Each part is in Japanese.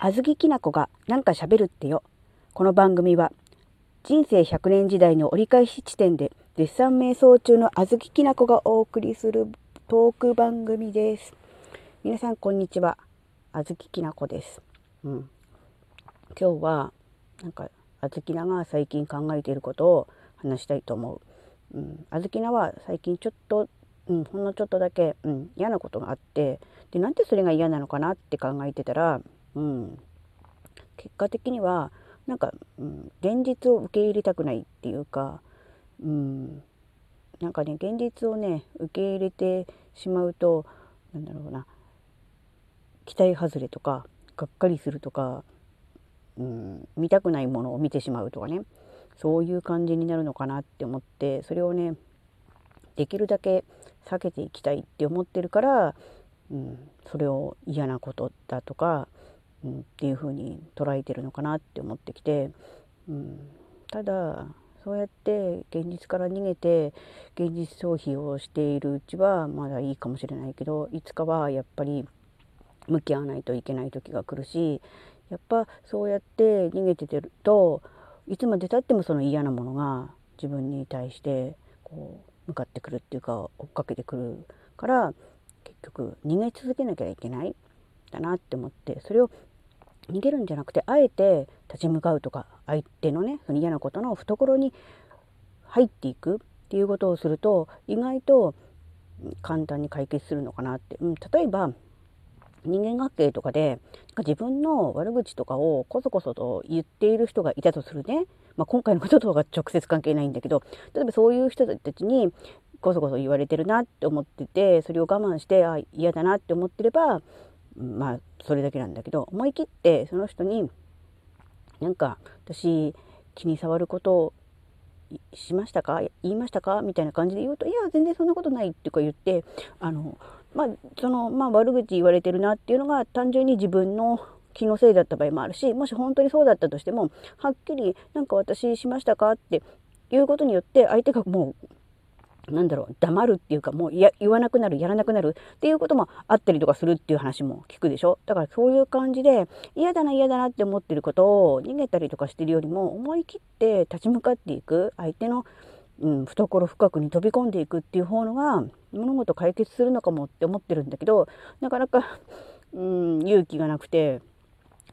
あずききなこがなんか喋るってよ。この番組は人生100年時代の折り返し地点で絶賛瞑想中のあずききなこがお送りするトーク番組です。皆さんこんにちは。あずききなこです。うん。今日はなんかあずきなが最近考えていることを話したいと思う。うん、あずきなは最近ちょっと、うん、ほんのちょっとだけ、うん、嫌なことがあってでなんでそれが嫌なのかなって考えてたらうん、結果的にはなんか、うん、現実を受け入れたくないっていうか、うん、なんかね現実をね受け入れてしまうとなんだろうな期待外れとかがっかりするとか、うん、見たくないものを見てしまうとかねそういう感じになるのかなって思ってそれをねできるだけ避けていきたいって思ってるから、うん、それを嫌なことだとかうん、っていう風に捉えてるのかなって思ってきて、うん、ただそうやって現実から逃げて現実消費をしているうちはまだいいかもしれないけどいつかはやっぱり向き合わないといけない時が来るしやっぱそうやって逃げててるといつまでたってもその嫌なものが自分に対してこう向かってくるっていうか追っかけてくるから結局逃げ続けなきゃいけない。だなって思ってそれを逃げるんじゃなくてあえて立ち向かうとか相手のねその嫌なことの懐に入っていくっていうことをすると意外と簡単に解決するのかなって、うん、例えば人間関係とかで自分の悪口とかをこそこそと言っている人がいたとするね、まあ、今回のこととは直接関係ないんだけど例えばそういう人たちにこそこそ言われてるなって思っててそれを我慢してあ嫌だなって思ってればまあそれだけなんだけど思い切ってその人になんか私気に障ることをしましたか？言いましたか？みたいな感じで言うと「いや全然そんなことない」っていうか言ってあのまあそのまあ悪口言われてるなっていうのが単純に自分の気のせいだった場合もあるしもし本当にそうだったとしてもはっきり「なんか私しましたか?」っていうことによって相手がもうなんだろう黙るっていうかもうや言わなくなるやらなくなるっていうこともあったりとかするっていう話も聞くでしょ？だからそういう感じで嫌だな嫌だなって思ってることを逃げたりとかしてるよりも思い切って立ち向かっていく相手の、うん、懐深くに飛び込んでいくっていう方のが物事解決するのかもって思ってるんだけどなかなか、うん、勇気がなくて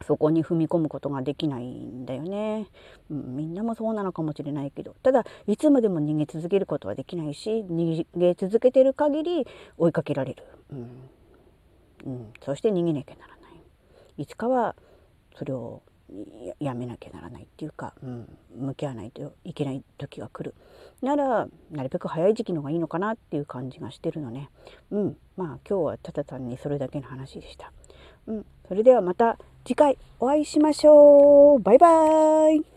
そこに踏み込むことができないんだよね、うん、みんなもそうなのかもしれないけど。ただいつまでも逃げ続けることはできないし逃げ続けてる限り追いかけられる、うん。うん、そして逃げなきゃならない。いつかはそれをやめなきゃならないっていうか、うん、向き合わないといけない時が来る。ならなるべく早い時期の方がいいのかなっていう感じがしてるのね。うん。まあ今日はただ単にそれだけの話でした。うん、それではまた次回お会いしましょう。バイバーイ。